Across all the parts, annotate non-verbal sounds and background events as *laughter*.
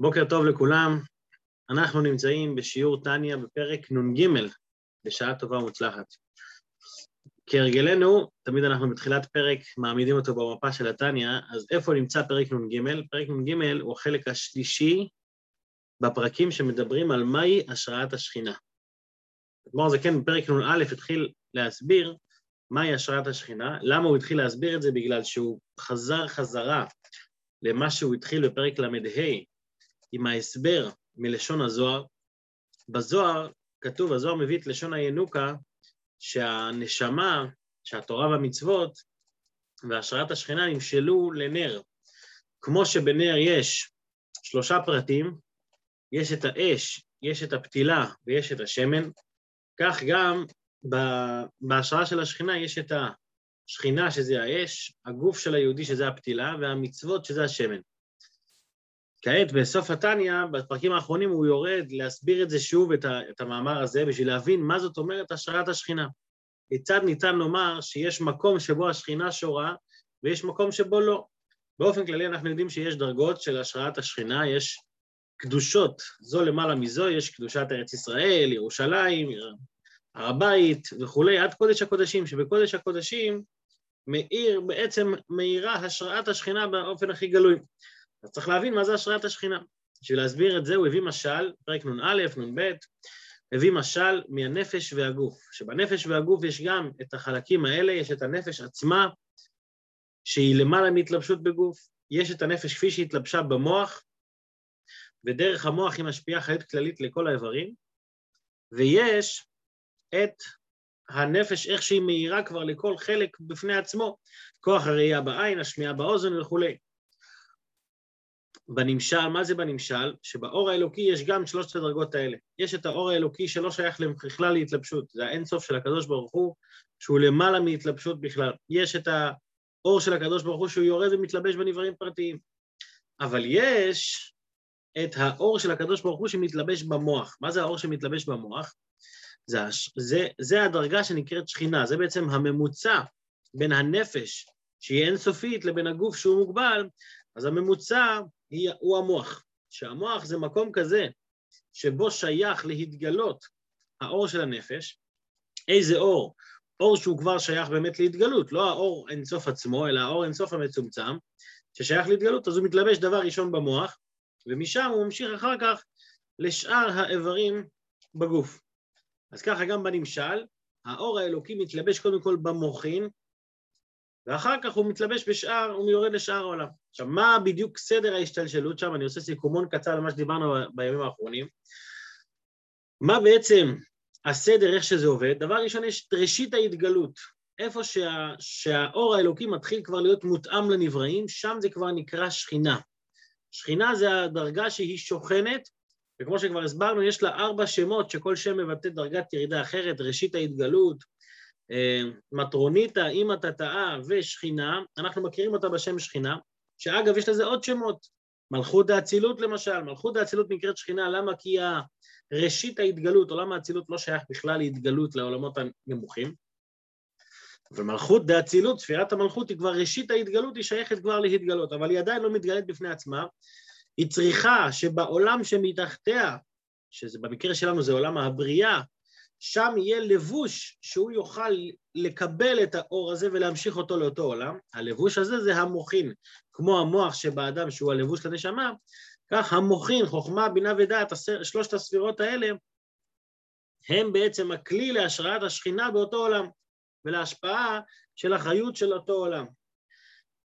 בוקר טוב לכולם, אנחנו נמצאים בשיעור טניה בפרק נ"ג, בשעה טובה ומוצלחת. כהרגלנו, תמיד אנחנו בתחילת פרק מעמידים אותו במפה של הטניה, אז איפה נמצא פרק נ"ג? פרק נ"ג הוא החלק השלישי בפרקים שמדברים על מהי השראת השכינה. אתמול זה כן, בפרק נ"א התחיל להסביר מהי השראת השכינה. למה הוא התחיל להסביר את זה? בגלל שהוא חזר חזרה למה שהוא התחיל בפרק ל"ה, עם ההסבר מלשון הזוהר. בזוהר כתוב, הזוהר מביא את לשון הינוקה, שהנשמה, שהתורה והמצוות והשראת השכינה נמשלו לנר. כמו שבנר יש שלושה פרטים, יש את האש, יש את הפתילה ויש את השמן, כך גם בהשראה של השכינה יש את השכינה שזה האש, הגוף של היהודי שזה הפתילה והמצוות שזה השמן. כעת, בסוף התניא, בפרקים האחרונים, הוא יורד להסביר את זה שוב, את, ה, את המאמר הזה, בשביל להבין מה זאת אומרת השראת השכינה. כיצד ניתן לומר שיש מקום שבו השכינה שורה ויש מקום שבו לא. באופן כללי אנחנו יודעים שיש דרגות של השראת השכינה, יש קדושות, זו למעלה מזו, יש קדושת ארץ ישראל, ירושלים, הר הבית וכולי, עד קודש הקודשים, שבקודש הקודשים מאיר, בעצם מאירה השראת השכינה באופן הכי גלוי. אז צריך להבין מה זה השראת השכינה. בשביל להסביר את זה הוא הביא משל, פרק נ"א, נ"ב, הביא משל מהנפש והגוף, שבנפש והגוף יש גם את החלקים האלה, יש את הנפש עצמה, שהיא למעלה מהתלבשות בגוף, יש את הנפש כפי שהיא התלבשה במוח, ודרך המוח היא משפיעה חיות כללית לכל האיברים, ויש את הנפש, איך שהיא מאירה כבר לכל חלק בפני עצמו, כוח הראייה בעין, השמיעה באוזן וכולי. בנמשל, מה זה בנמשל? שבאור האלוקי יש גם שלושת הדרגות האלה. יש את האור האלוקי שלא שייך בכלל להתלבשות, זה האינסוף של הקדוש ברוך הוא, שהוא למעלה מהתלבשות בכלל. יש את האור של הקדוש ברוך הוא שהוא יורד ומתלבש בנבראים פרטיים. אבל יש את האור של הקדוש ברוך הוא שמתלבש במוח. מה זה האור שמתלבש במוח? זה, זה, זה הדרגה שנקראת שכינה, זה בעצם הממוצע בין הנפש, שהיא אינסופית, לבין הגוף שהוא מוגבל, אז הממוצע הוא המוח. שהמוח זה מקום כזה שבו שייך להתגלות האור של הנפש. איזה אור? אור שהוא כבר שייך באמת להתגלות, לא האור אינסוף עצמו, אלא האור אינסוף המצומצם, ששייך להתגלות, אז הוא מתלבש דבר ראשון במוח, ומשם הוא ממשיך אחר כך לשאר האיברים בגוף. אז ככה גם בנמשל, האור האלוקי מתלבש קודם כל במוחין, ואחר כך הוא מתלבש בשאר, הוא יורד לשאר העולם. עכשיו, מה בדיוק סדר ההשתלשלות שם? אני עושה סיכומון קצר למה שדיברנו בימים האחרונים. מה בעצם הסדר, איך שזה עובד? דבר ראשון, יש את ראשית ההתגלות. איפה שה, שהאור האלוקי מתחיל כבר להיות מותאם לנבראים, שם זה כבר נקרא שכינה. שכינה זה הדרגה שהיא שוכנת, וכמו שכבר הסברנו, יש לה ארבע שמות שכל שם מבטא דרגת ירידה אחרת, ראשית ההתגלות, מטרוניתא, אימא תתאה ושכינה, אנחנו מכירים אותה בשם שכינה, שאגב יש לזה עוד שמות, מלכות האצילות למשל, מלכות האצילות נקראת שכינה, למה? כי ראשית ההתגלות, עולם האצילות לא שייך בכלל להתגלות לעולמות הנמוכים, ומלכות דאצילות, ספירת המלכות היא כבר ראשית ההתגלות, היא שייכת כבר להתגלות, אבל היא עדיין לא מתגלית בפני עצמה, היא צריכה שבעולם שמתחתיה, שזה במקרה שלנו זה עולם הבריאה, שם יהיה לבוש שהוא יוכל לקבל את האור הזה ולהמשיך אותו לאותו עולם. הלבוש הזה זה המוחין, כמו המוח שבאדם שהוא הלבוש לנשמה, כך המוחין, חוכמה, בינה ודעת, שלושת הספירות האלה, הם בעצם הכלי להשראת השכינה באותו עולם ולהשפעה של החיות של אותו עולם.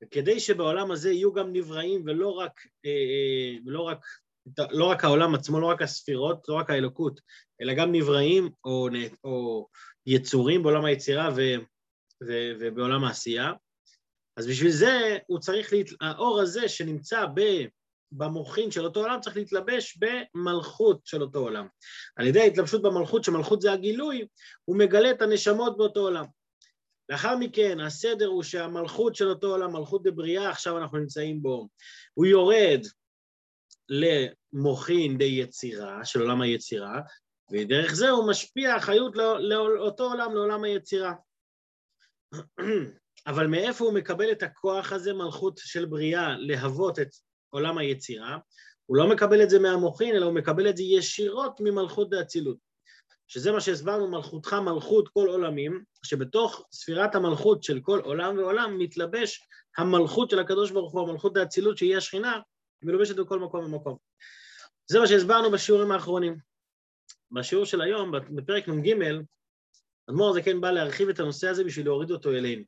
וכדי שבעולם הזה יהיו גם נבראים ולא רק, אה, אה, ולא רק לא רק העולם עצמו, לא רק הספירות, לא רק האלוקות, אלא גם נבראים או, או יצורים בעולם היצירה ו, ו, ובעולם העשייה. אז בשביל זה הוא צריך, להת... האור הזה שנמצא ב, במוחין של אותו עולם צריך להתלבש במלכות של אותו עולם. על ידי ההתלבשות במלכות, שמלכות זה הגילוי, הוא מגלה את הנשמות באותו עולם. לאחר מכן, הסדר הוא שהמלכות של אותו עולם, מלכות דבריאה, עכשיו אנחנו נמצאים בו, הוא יורד למוחין די יצירה, של עולם היצירה, ודרך זה הוא משפיע חיות לא, לאותו עולם, לעולם היצירה. *clears throat* אבל מאיפה הוא מקבל את הכוח הזה, מלכות של בריאה, להוות את עולם היצירה? הוא לא מקבל את זה מהמוחין, אלא הוא מקבל את זה ישירות ממלכות דאצילות. שזה מה שהסברנו, מלכותך מלכות כל עולמים, שבתוך ספירת המלכות של כל עולם ועולם מתלבש המלכות של הקדוש ברוך הוא, המלכות דאצילות שהיא השכינה, היא מלובשת בכל מקום ומקום. זה מה שהסברנו בשיעורים האחרונים. בשיעור של היום, בפרק נ"ג, אדמו"ר הזה כן בא להרחיב את הנושא הזה בשביל להוריד אותו אלינו.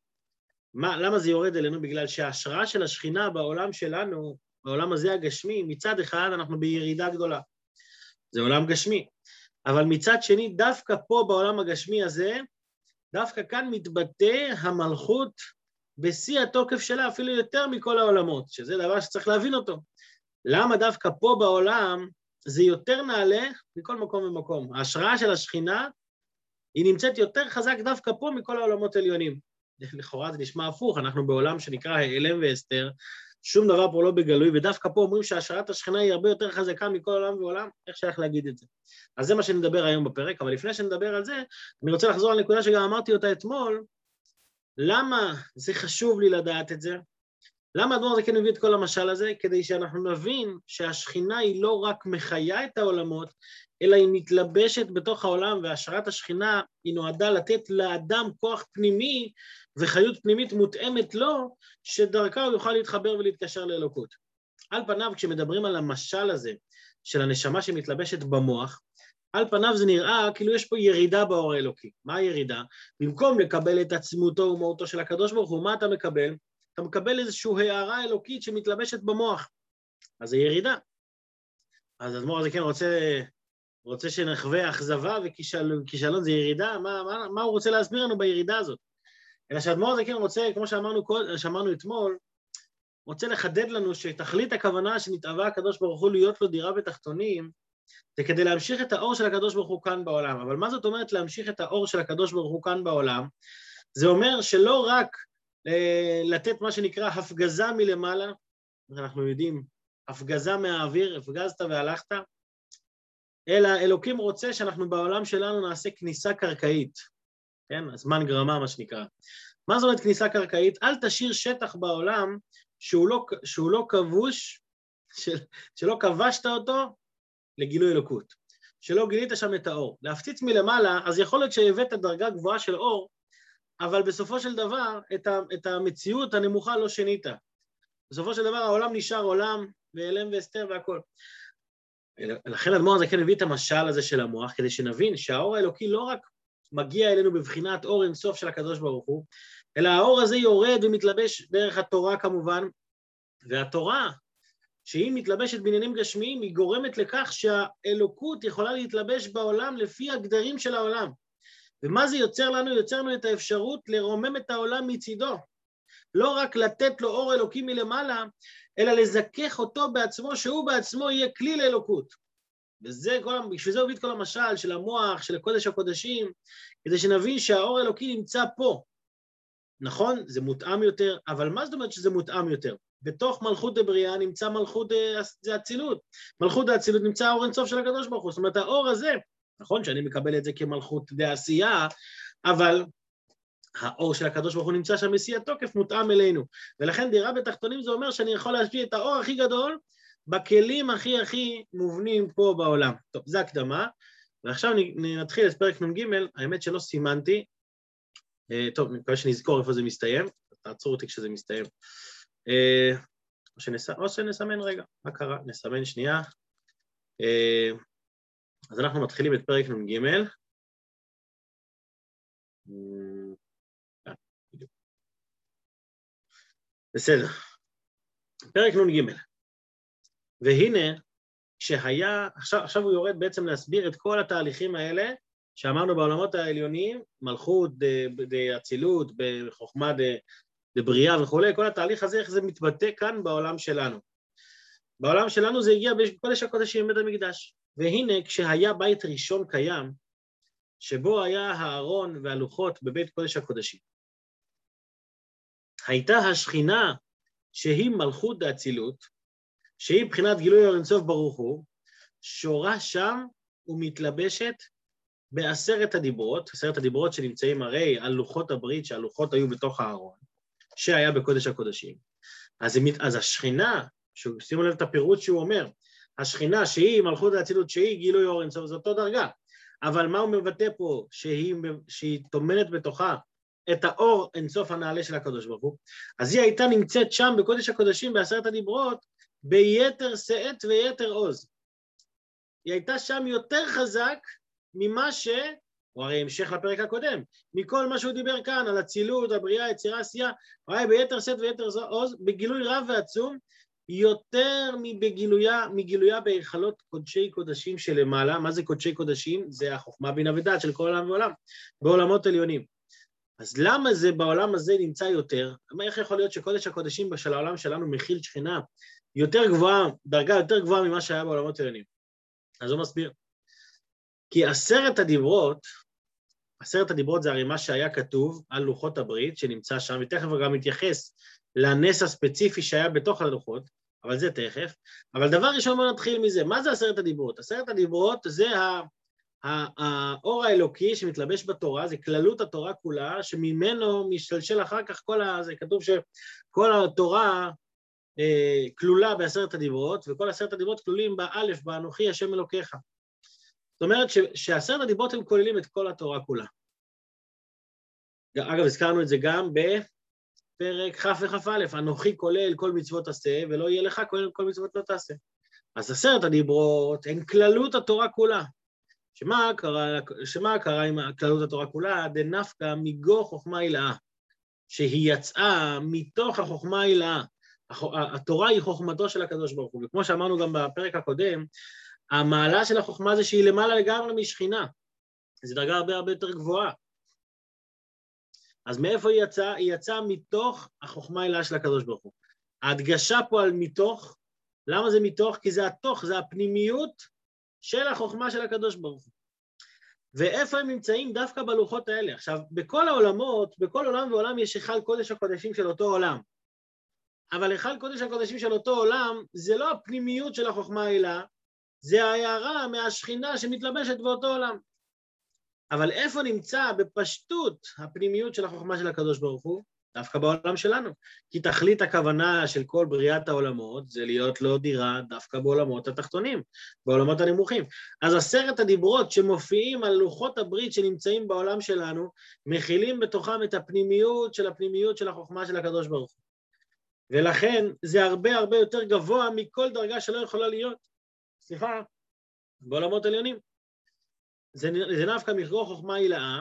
מה, למה זה יורד אלינו? בגלל שההשראה של השכינה בעולם שלנו, בעולם הזה הגשמי, מצד אחד אנחנו בירידה גדולה. זה עולם גשמי. אבל מצד שני, דווקא פה בעולם הגשמי הזה, דווקא כאן מתבטא המלכות בשיא התוקף שלה, אפילו יותר מכל העולמות, שזה דבר שצריך להבין אותו. למה דווקא פה בעולם זה יותר נעלה מכל מקום ומקום? ההשראה של השכינה היא נמצאת יותר חזק דווקא פה מכל העולמות העליונים. *laughs* לכאורה זה נשמע הפוך, אנחנו בעולם שנקרא העלם והסתר, שום דבר פה לא בגלוי, ודווקא פה אומרים שהשראת השכינה היא הרבה יותר חזקה מכל עולם ועולם, איך שייך להגיד את זה? אז זה מה שנדבר היום בפרק, אבל לפני שנדבר על זה, אני רוצה לחזור על נקודה שגם אמרתי אותה אתמול, למה זה חשוב לי לדעת את זה? למה אדמו"ר זה כן מביא את כל המשל הזה? כדי שאנחנו נבין שהשכינה היא לא רק מחיה את העולמות, אלא היא מתלבשת בתוך העולם, והשראת השכינה היא נועדה לתת לאדם כוח פנימי וחיות פנימית מותאמת לו, שדרכה הוא יוכל להתחבר ולהתקשר לאלוקות. על פניו, כשמדברים על המשל הזה של הנשמה שמתלבשת במוח, על פניו זה נראה כאילו יש פה ירידה באור האלוקי. מה הירידה? במקום לקבל את עצמותו ומהותו של הקדוש ברוך הוא, מה אתה מקבל? אתה מקבל איזושהי הערה אלוקית שמתלבשת במוח. אז זה ירידה. אז אדמו"ר הזה כן רוצה, רוצה שנחווה אכזבה וכישלון זה ירידה? מה, מה, מה הוא רוצה להסביר לנו בירידה הזאת? אלא שאדמו"ר הזה כן רוצה, כמו שאמרנו, שאמרנו אתמול, רוצה לחדד לנו שתכלית הכוונה שנתאווה הקדוש ברוך הוא להיות לו דירה בתחתונים, זה כדי להמשיך את האור של הקדוש ברוך הוא כאן בעולם. אבל מה זאת אומרת להמשיך את האור של הקדוש ברוך הוא כאן בעולם? זה אומר שלא רק לתת מה שנקרא הפגזה מלמעלה, אנחנו יודעים, הפגזה מהאוויר, הפגזת והלכת, אלא אלוקים רוצה שאנחנו בעולם שלנו נעשה כניסה קרקעית, כן? הזמן גרמה, מה שנקרא. מה זאת אומרת כניסה קרקעית? אל תשאיר שטח בעולם שהוא לא, שהוא לא כבוש, של, שלא כבשת אותו לגילוי אלוקות, שלא גילית שם את האור. להפציץ מלמעלה, אז יכול להיות שהבאת דרגה גבוהה של אור, אבל בסופו של דבר את, ה, את המציאות הנמוכה לא שינית. בסופו של דבר העולם נשאר עולם, והלם והסתר והכל. לכן אדמו"ר כן הביא את המשל הזה של המוח, כדי שנבין שהאור האלוקי לא רק מגיע אלינו בבחינת אור אינסוף של הקדוש ברוך הוא, אלא האור הזה יורד ומתלבש דרך התורה כמובן, והתורה, שהיא מתלבשת בעניינים גשמיים, היא גורמת לכך שהאלוקות יכולה להתלבש בעולם לפי הגדרים של העולם. ומה זה יוצר לנו? יוצר לנו את האפשרות לרומם את העולם מצידו. לא רק לתת לו אור אלוקי מלמעלה, אלא לזכך אותו בעצמו, שהוא בעצמו יהיה כלי לאלוקות. וזה כל, בשביל זה את כל המשל של המוח, של קודש הקודשים, כדי שנבין שהאור האלוקי נמצא פה. נכון, זה מותאם יותר, אבל מה זאת אומרת שזה מותאם יותר? בתוך מלכות דבריאה נמצא מלכות האצילות. מלכות האצילות נמצא האור אינסוף של הקדוש ברוך הוא. זאת אומרת, האור הזה, נכון שאני מקבל את זה כמלכות דעשייה, אבל האור של הקדוש ברוך הוא נמצא שם בשיא התוקף, מותאם אלינו. ולכן דירה בתחתונים זה אומר שאני יכול להשפיע את האור הכי גדול בכלים הכי הכי מובנים פה בעולם. טוב, זו הקדמה, ועכשיו נתחיל את פרק נ"ג, האמת שלא סימנתי, אה, טוב, אני מקווה שנזכור איפה זה מסתיים, תעצרו אותי כשזה מסתיים. אה, או, שנס... או שנסמן רגע, מה קרה? נסמן שנייה. אה, אז אנחנו מתחילים את פרק נ"ג. בסדר. פרק נ"ג. והנה, כשהיה, עכשיו, עכשיו הוא יורד בעצם להסביר את כל התהליכים האלה שאמרנו בעולמות העליונים, מלכות, אצילות, בחוכמה דבריאה וכולי, כל התהליך הזה, איך זה מתבטא כאן בעולם שלנו. בעולם שלנו זה הגיע בקודש הקודשים בבית המקדש. והנה, כשהיה בית ראשון קיים, שבו היה הארון והלוחות בבית קודש הקודשים, הייתה השכינה שהיא מלכות דאצילות, שהיא מבחינת גילוי אור אינסוף ברוך הוא, שורה שם ומתלבשת בעשרת הדיברות, עשרת הדיברות שנמצאים הרי על לוחות הברית, שהלוחות היו בתוך הארון, שהיה בקודש הקודשים. אז, אז השכינה, שימו לב את הפירוט שהוא אומר, השכינה שהיא מלכות האצילות, שהיא גילוי אור אינסוף, זו אותו דרגה. אבל מה הוא מבטא פה? שהיא, שהיא טומנת בתוכה את האור אינסוף הנעלה של הקדוש ברוך הוא, אז היא הייתה נמצאת שם בקודש הקודשים בעשרת הדיברות ביתר שאת ויתר עוז. היא הייתה שם יותר חזק ממה ש... הוא הרי המשך לפרק הקודם, מכל מה שהוא דיבר כאן על אצילות, הבריאה, יצירה, עשייה, הוא היה ביתר שאת ויתר עוז, בגילוי רב ועצום, יותר מבגילויה, מגילויה בהיכלות קודשי קודשים שלמעלה. מה זה קודשי קודשים? זה החוכמה, בינה ודעת של כל עולם ועולם, בעולמות עליונים. אז למה זה בעולם הזה נמצא יותר? איך יכול להיות שקודש הקודשים של העולם שלנו מכיל שכינה יותר גבוהה, דרגה יותר גבוהה ממה שהיה בעולמות עליונים? אז הוא מסביר. כי עשרת הדיברות, עשרת הדיברות זה הרי מה שהיה כתוב על לוחות הברית שנמצא שם, ותכף הוא גם מתייחס לנס הספציפי שהיה בתוך הלוחות, אבל זה תכף. אבל דבר ראשון בוא נתחיל מזה, מה זה עשרת הדיברות? עשרת הדיברות זה האור האלוקי שמתלבש בתורה, זה כללות התורה כולה, שממנו משתלשל אחר כך כל ה... זה כתוב שכל התורה אה, כלולה בעשרת הדיברות, וכל עשרת הדיברות כלולים באלף, באנוכי השם אלוקיך. זאת אומרת שעשרת הדיברות הם כוללים את כל התורה כולה. אגב, הזכרנו את זה גם בפרק כ' וכ"א, אנוכי כולל כל מצוות עשה, ולא יהיה לך כולל כל מצוות לא תעשה. אז עשרת הדיברות הן כללות התורה כולה. שמה קרה, שמה קרה עם כללות התורה כולה? דנפקא מגו חוכמה הילאה, שהיא יצאה מתוך החוכמה ההילאה. התורה היא חוכמתו של הקדוש ברוך הוא, וכמו שאמרנו גם בפרק הקודם, המעלה של החוכמה זה שהיא למעלה לגמרי משכינה. זו דרגה הרבה הרבה יותר גבוהה. אז מאיפה היא יצאה? היא יצאה מתוך החוכמה ההילאה של הקדוש ברוך הוא. ההדגשה פה על מתוך, למה זה מתוך? כי זה התוך, זה הפנימיות של החוכמה של הקדוש ברוך הוא. ואיפה הם נמצאים? דווקא בלוחות האלה. עכשיו, בכל העולמות, בכל עולם ועולם יש היכל קודש הקודשים של אותו עולם. אבל היכל קודש הקודשים של אותו עולם זה לא הפנימיות של החוכמה העילה, זה ההערה מהשכינה שמתלבשת באותו עולם. אבל איפה נמצא בפשטות הפנימיות של החוכמה של הקדוש ברוך הוא? דווקא בעולם שלנו. כי תכלית הכוונה של כל בריאת העולמות זה להיות לו דירה דווקא בעולמות התחתונים, בעולמות הנמוכים. אז עשרת הדיברות שמופיעים על לוחות הברית שנמצאים בעולם שלנו, מכילים בתוכם את הפנימיות של הפנימיות של החוכמה של הקדוש ברוך הוא. ולכן זה הרבה הרבה יותר גבוה מכל דרגה שלא יכולה להיות, סליחה, בעולמות עליונים. זה, זה נפקא מכרו חוכמה הילאה,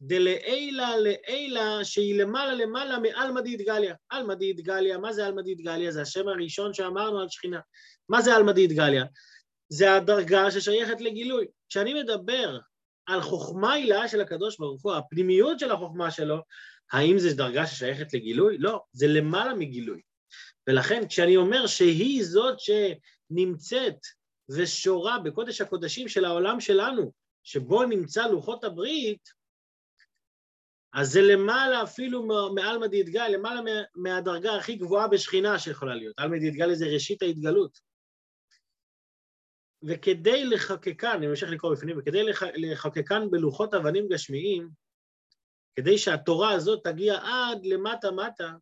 דלעילה לעילה שהיא למעלה למעלה מעלמא דאידגליה. עלמא דאידגליה, מה זה עלמא דאידגליה? זה השם הראשון שאמרנו על שכינה. מה זה עלמא דאידגליה? זה הדרגה ששייכת לגילוי. כשאני מדבר על חוכמה הילאה של הקדוש ברוך הוא, הפנימיות של החוכמה שלו, האם זו דרגה ששייכת לגילוי? לא, זה למעלה מגילוי. ולכן כשאני אומר שהיא זאת שנמצאת ושורה בקודש הקודשים של העולם שלנו, שבו נמצא לוחות הברית, אז זה למעלה אפילו מעלמא דיתגל, למעלה מהדרגה הכי גבוהה בשכינה שיכולה להיות. עלמא דיתגל זה ראשית ההתגלות. וכדי לחוקקן, אני ממשיך לקרוא בפנים, וכדי לחוקקן בלוחות אבנים גשמיים, כדי שהתורה הזאת תגיע עד למטה-מטה,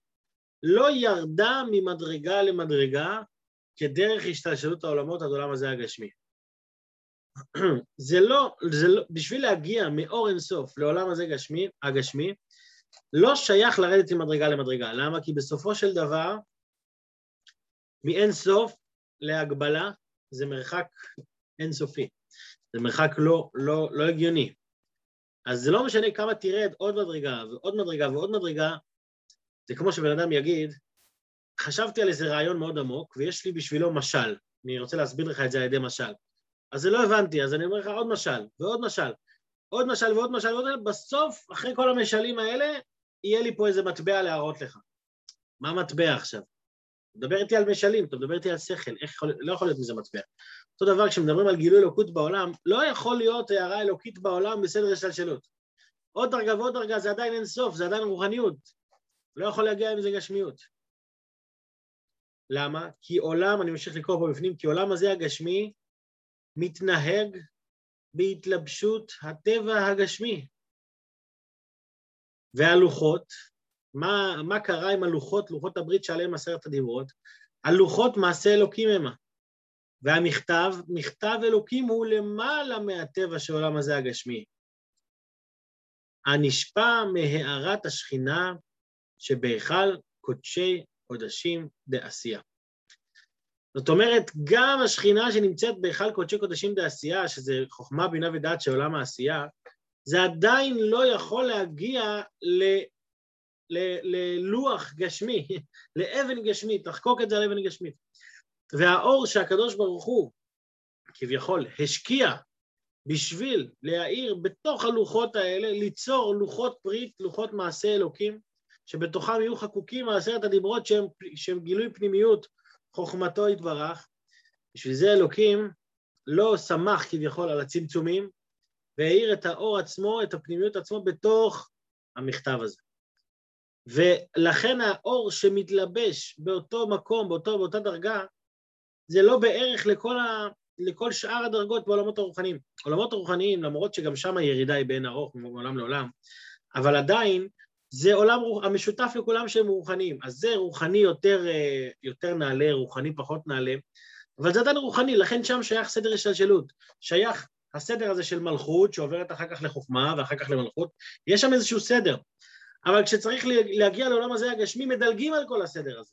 לא ירדה ממדרגה למדרגה כדרך השתלשלות העולמות עד עולם הזה הגשמי. *clears throat* זה לא, זה לא, בשביל להגיע מאור אינסוף לעולם הזה גשמי, הגשמי, לא שייך לרדת ממדרגה למדרגה. למה? כי בסופו של דבר, מאין סוף להגבלה זה מרחק אינסופי. זה מרחק לא, לא, לא הגיוני. אז זה לא משנה כמה תרד עוד מדרגה ועוד מדרגה ועוד מדרגה, זה כמו שבן אדם יגיד, חשבתי על איזה רעיון מאוד עמוק ויש לי בשבילו משל. אני רוצה להסביר לך את זה על ידי משל. אז זה לא הבנתי, אז אני אומר לך עוד משל, ועוד משל, עוד משל ועוד משל ועוד משל, בסוף, אחרי כל המשלים האלה, יהיה לי פה איזה מטבע להראות לך. מה מטבע עכשיו? אתה מדבר איתי על משלים, אתה מדבר איתי על שכל, איך יכול, לא יכול להיות מזה מטבע. אותו דבר, כשמדברים על גילוי אלוקות בעולם, לא יכול להיות הערה אלוקית בעולם בסדר השתלשלות. עוד דרגה ועוד דרגה זה עדיין אין סוף, זה עדיין רוחניות. לא יכול להגיע עם זה גשמיות. למה? כי עולם, אני ממשיך לקרוא פה בפנים, כי עולם הזה הגשמי מתנהג בהתלבשות הטבע הגשמי. והלוחות, מה, מה קרה עם הלוחות, לוחות הברית שעליהם עשרת הדיברות? הלוחות מעשה אלוקים המה. והמכתב, מכתב אלוקים הוא למעלה מהטבע של עולם הזה הגשמי. הנשפע מהארת השכינה שבהיכל קודשי קודשים דעשייה. זאת אומרת, גם השכינה שנמצאת בהיכל קודשי קודשים דעשייה, שזה חוכמה, בינה ודעת של עולם העשייה, זה עדיין לא יכול להגיע ל, ל, ללוח גשמי, *laughs* לאבן גשמית, לחקוק את זה על אבן גשמית. והאור שהקדוש ברוך הוא, כביכול, השקיע בשביל להאיר בתוך הלוחות האלה, ליצור לוחות פריט, לוחות מעשה אלוקים, שבתוכם יהיו חקוקים עשרת הדיברות שהם, שהם גילוי פנימיות חוכמתו יתברך. בשביל זה אלוקים לא שמח כביכול על הצמצומים, והאיר את האור עצמו, את הפנימיות עצמו, בתוך המכתב הזה. ולכן האור שמתלבש באותו מקום, באותו, באותה דרגה, זה לא בערך לכל, ה, לכל שאר הדרגות בעולמות הרוחניים. עולמות הרוחניים, למרות שגם שם הירידה היא בין ארוך מעולם לעולם, אבל עדיין זה עולם המשותף לכולם שהם רוחניים. אז זה רוחני יותר, אה, יותר נעלה, רוחני פחות נעלה, אבל זה עדיין רוחני, לכן שם שייך סדר השתלשלות. שייך הסדר הזה של מלכות, שעוברת אחר כך לחוכמה ואחר כך למלכות, יש שם איזשהו סדר. אבל כשצריך להגיע לעולם הזה הגשמי, מדלגים על כל הסדר הזה.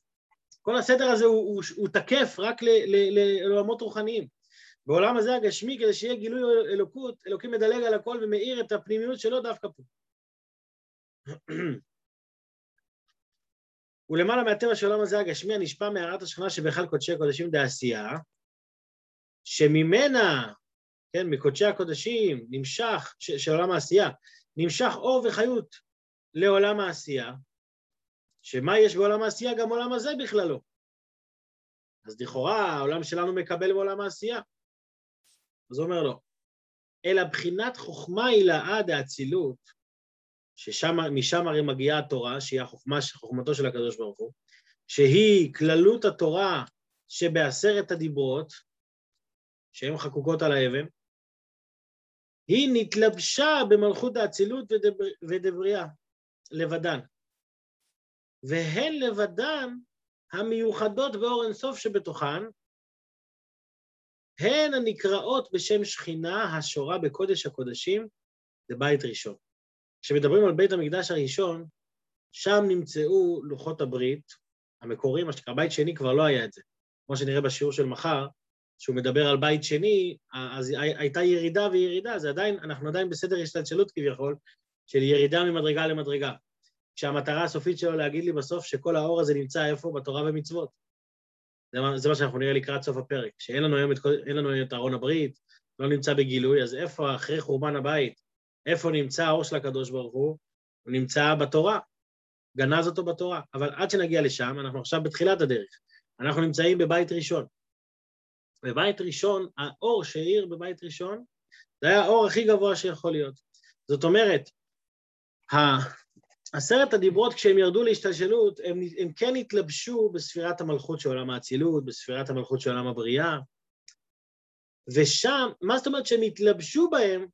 כל הסדר הזה הוא, הוא, הוא תקף רק לעולמות רוחניים. בעולם הזה הגשמי, כדי שיהיה גילוי אלוקות, אלוקים מדלג על הכל ומאיר את הפנימיות שלו דווקא פה. ולמעלה מהטבע של העולם הזה הגשמי הנשפע מהערת השכנה שבהיכל קודשי הקודשים דעשייה, שממנה, כן, מקודשי הקודשים, נמשך, של עולם העשייה, נמשך אור וחיות לעולם העשייה, שמה יש בעולם העשייה? גם עולם הזה בכללו. אז לכאורה העולם שלנו מקבל בעולם העשייה. אז הוא אומר לו, אלא בחינת חוכמה הילאה דאצילות, שמשם הרי מגיעה התורה, שהיא החוכמה, חוכמתו של הקדוש ברוך הוא, שהיא כללות התורה שבעשרת הדיברות, שהן חקוקות על האבן, היא נתלבשה במלכות האצילות ודברייה, לבדן. והן לבדן המיוחדות באור אינסוף שבתוכן, הן הנקראות בשם שכינה השורה בקודש הקודשים, זה בית ראשון. כשמדברים על בית המקדש הראשון, שם נמצאו לוחות הברית המקוריים, מה שנקרא, בית שני כבר לא היה את זה. כמו שנראה בשיעור של מחר, שהוא מדבר על בית שני, אז הייתה ירידה וירידה, זה עדיין, אנחנו עדיין בסדר השתלשלות כביכול, של ירידה ממדרגה למדרגה. כשהמטרה הסופית שלו להגיד לי בסוף שכל האור הזה נמצא איפה? בתורה ומצוות. זה מה, זה מה שאנחנו נראה לקראת סוף הפרק. שאין לנו היום את, את ארון הברית, לא נמצא בגילוי, אז איפה אחרי חורבן הבית, איפה נמצא האור של הקדוש ברוך הוא? הוא נמצא בתורה, גנז אותו בתורה. אבל עד שנגיע לשם, אנחנו עכשיו בתחילת הדרך. אנחנו נמצאים בבית ראשון. בבית ראשון, האור שהאיר בבית ראשון, זה היה האור הכי גבוה שיכול להיות. זאת אומרת, עשרת הדיברות, כשהם ירדו להשתלשלות, הם, הם כן התלבשו בספירת המלכות של עולם האצילות, בספירת המלכות של עולם הבריאה, ושם, מה זאת אומרת שהם התלבשו בהם,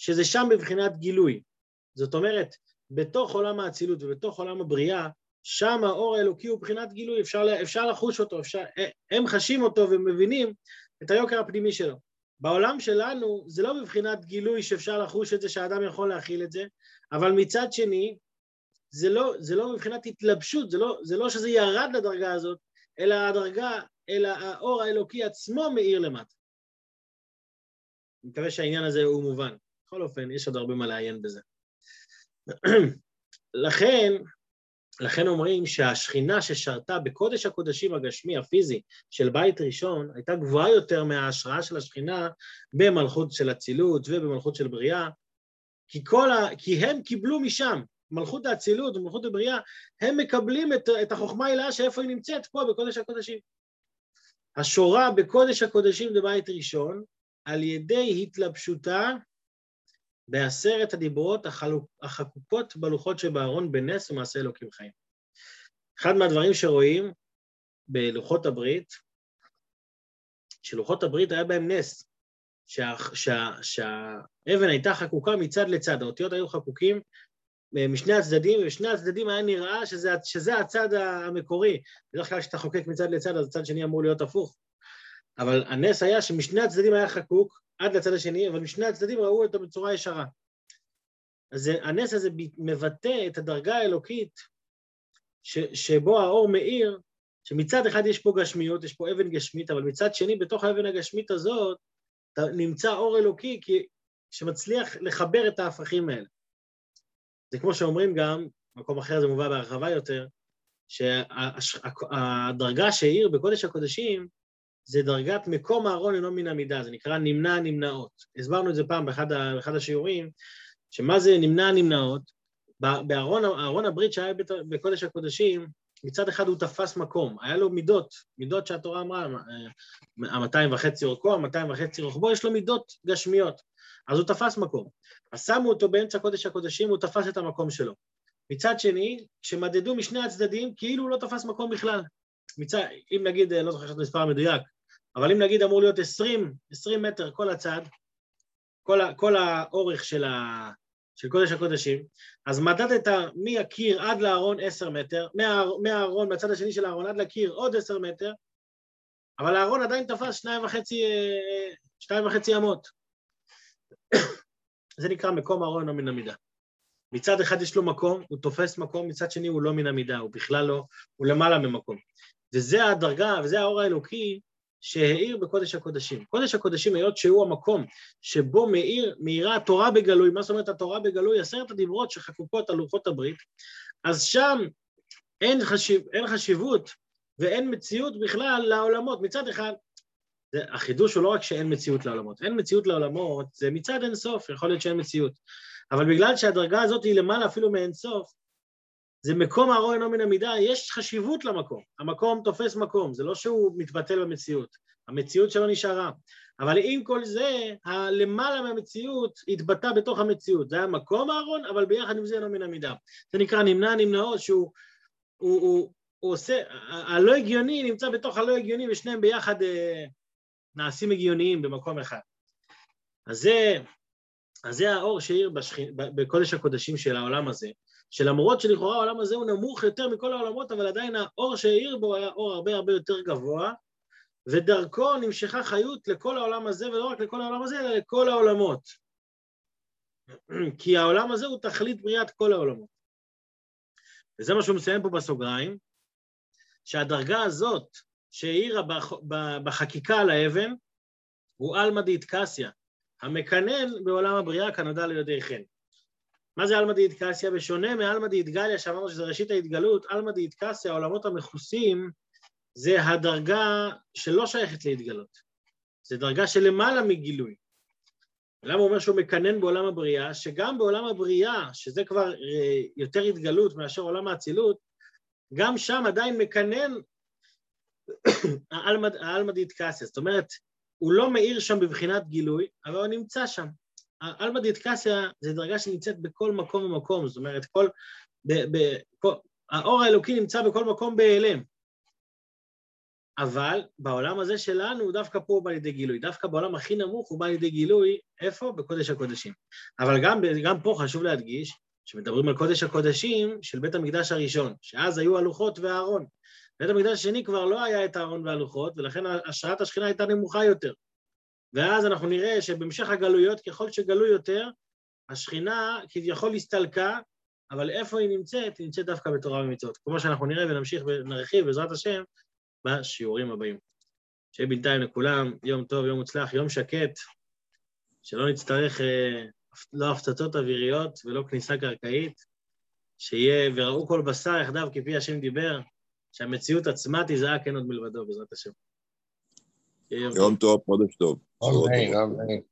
שזה שם בבחינת גילוי. זאת אומרת, בתוך עולם האצילות ובתוך עולם הבריאה, שם האור האלוקי הוא בחינת גילוי, אפשר, אפשר לחוש אותו, אפשר, הם חשים אותו ומבינים את היוקר הפנימי שלו. בעולם שלנו זה לא בבחינת גילוי שאפשר לחוש את זה, שהאדם יכול להכיל את זה, אבל מצד שני, זה לא, זה לא מבחינת התלבשות, זה לא, זה לא שזה ירד לדרגה הזאת, אלא הדרגה, אלא האור האלוקי עצמו מאיר למטה. אני מקווה שהעניין הזה הוא מובן. בכל אופן, יש עוד הרבה מה לעיין בזה. *clears throat* לכן, לכן אומרים שהשכינה ששרתה בקודש הקודשים הגשמי, הפיזי, של בית ראשון, הייתה גבוהה יותר מההשראה של השכינה במלכות של אצילות ובמלכות של בריאה, כי, ה... כי הם קיבלו משם, מלכות האצילות ומלכות הבריאה, הם מקבלים את, את החוכמה העילאה שאיפה היא נמצאת, פה בקודש הקודשים. השורה בקודש הקודשים בבית ראשון, על ידי התלבשותה בעשרת הדיברות החקוקות בלוחות שבארון בנס ומעשה אלוקים חיים. אחד מהדברים שרואים בלוחות הברית, שלוחות הברית היה בהם נס, שהאבן שה, שה, הייתה חקוקה מצד לצד, האותיות היו חקוקים משני הצדדים, ובשני הצדדים היה נראה שזה, שזה הצד המקורי. בדרך כלל כשאתה חוקק מצד לצד, אז הצד שני אמור להיות הפוך. אבל הנס היה שמשני הצדדים היה חקוק עד לצד השני, אבל משני הצדדים ראו אותו בצורה ישרה. אז הנס הזה מבטא את הדרגה האלוקית ש, שבו האור מאיר, שמצד אחד יש פה גשמיות, יש פה אבן גשמית, אבל מצד שני, בתוך האבן הגשמית הזאת, נמצא אור אלוקי כי, שמצליח לחבר את ההפכים האלה. זה כמו שאומרים גם, מקום אחר זה מובא בהרחבה יותר, שהדרגה שהאיר בקודש הקודשים זה דרגת מקום הארון אינו מן המידה, זה נקרא נמנע נמנעות. הסברנו את זה פעם באחד, באחד השיעורים, שמה זה נמנע נמנעות? בארון הברית שהיה בקודש הקודשים, מצד אחד הוא תפס מקום, היה לו מידות, מידות שהתורה אמרה, המאתיים וחצי אורכו, המאתיים וחצי רוחבו, יש לו מידות גשמיות, אז הוא תפס מקום. אז שמו אותו באמצע קודש הקודשים, הוא תפס את המקום שלו. מצד שני, כשמדדו משני הצדדים, כאילו הוא לא תפס מקום בכלל. מצד, אם נגיד, לא זוכר את המספר המדויק, אבל אם נגיד אמור להיות 20, 20 מטר כל הצד, כל, כל האורך של, ה, של קודש הקודשים, אז מדדת מהקיר עד לארון 10 מטר, מה, מהארון, מהצד השני של הארון עד לקיר עוד 10 מטר, אבל הארון עדיין תפס שניים וחצי, שניים וחצי אמות. *coughs* זה נקרא מקום הארון לא מן המידה. מצד אחד יש לו מקום, הוא תופס מקום, מצד שני הוא לא מן המידה, הוא בכלל לא, הוא למעלה ממקום. וזה הדרגה, וזה האור האלוקי שהאיר בקודש הקודשים. קודש הקודשים, היות שהוא המקום שבו מאיר, מאירה התורה בגלוי, מה זאת אומרת התורה בגלוי? עשרת הדיברות שחקוקות על לוחות הברית, אז שם אין, חשיב, אין חשיבות ואין מציאות בכלל לעולמות. מצד אחד, זה, החידוש הוא לא רק שאין מציאות לעולמות, אין מציאות לעולמות, זה מצד אין סוף, יכול להיות שאין מציאות. אבל בגלל שהדרגה הזאת היא למעלה אפילו מאין סוף, זה מקום הארון אינו מן המידה, יש חשיבות למקום. המקום תופס מקום, זה לא שהוא מתבטל במציאות, המציאות שלו נשארה. אבל עם כל זה, הלמעלה מהמציאות התבטא בתוך המציאות. זה היה מקום הארון, אבל ביחד עם זה אינו מן המידה. זה נקרא נמנע נמנעות, שהוא הוא, הוא, הוא עושה, הלא הגיוני נמצא בתוך הלא הגיוני, ושניהם ביחד אה, נעשים הגיוניים במקום אחד. אז זה, אז זה האור שהאיר בקודש הקודשים של העולם הזה, שלמרות שלכאורה העולם הזה הוא נמוך יותר מכל העולמות, אבל עדיין האור שהאיר בו היה אור הרבה הרבה יותר גבוה, ודרכו נמשכה חיות לכל העולם הזה, ולא רק לכל העולם הזה, אלא לכל העולמות. *clears throat* כי העולם הזה הוא תכלית בריאת כל העולמות. וזה מה שהוא מסיים פה בסוגריים, שהדרגה הזאת שהאירה בחקיקה על האבן, הוא עלמא דיתקסיה, המקנן בעולם הבריאה כנודע לידי חן. מה זה עלמא דיתקסיה? בשונה מעלמא דיתגליה, שאמרנו שזה ראשית ההתגלות, עלמא דיתקסיה, העולמות המכוסים, זה הדרגה שלא שייכת להתגלות. זה דרגה שלמעלה מגילוי. למה הוא אומר שהוא מקנן בעולם הבריאה? שגם בעולם הבריאה, שזה כבר אה, יותר התגלות מאשר עולם האצילות, גם שם עדיין מקנן *coughs* העלמא דיתקסיה. זאת אומרת, הוא לא מאיר שם בבחינת גילוי, אבל הוא נמצא שם. עלמא דיתקסיה זה דרגה שנמצאת בכל מקום ומקום, זאת אומרת, כל, ב, ב, כל, האור האלוקי נמצא בכל מקום בהיעלם. אבל בעולם הזה שלנו, דווקא פה הוא בא לידי גילוי. דווקא בעולם הכי נמוך הוא בא לידי גילוי, איפה? בקודש הקודשים. אבל גם, גם פה חשוב להדגיש, שמדברים על קודש הקודשים של בית המקדש הראשון, שאז היו הלוחות והארון. בית המקדש השני כבר לא היה את הארון והלוחות, ולכן השראת השכינה הייתה נמוכה יותר. ואז אנחנו נראה שבהמשך הגלויות, ככל שגלו יותר, השכינה כביכול הסתלקה, אבל איפה היא נמצאת? היא נמצאת דווקא בתורה ומצוות. כמו שאנחנו נראה ונמשיך ונרחיב בעזרת השם בשיעורים הבאים. שיהיה בינתיים לכולם יום טוב, יום מוצלח, יום שקט, שלא נצטרך אה, לא הפצצות אוויריות ולא כניסה קרקעית, שיהיה וראו כל בשר יחדיו כפי השם דיבר, שהמציאות עצמה תזעק אין עוד מלבדו, בעזרת השם. יום טוב, חודש טוב. אמן, אמן.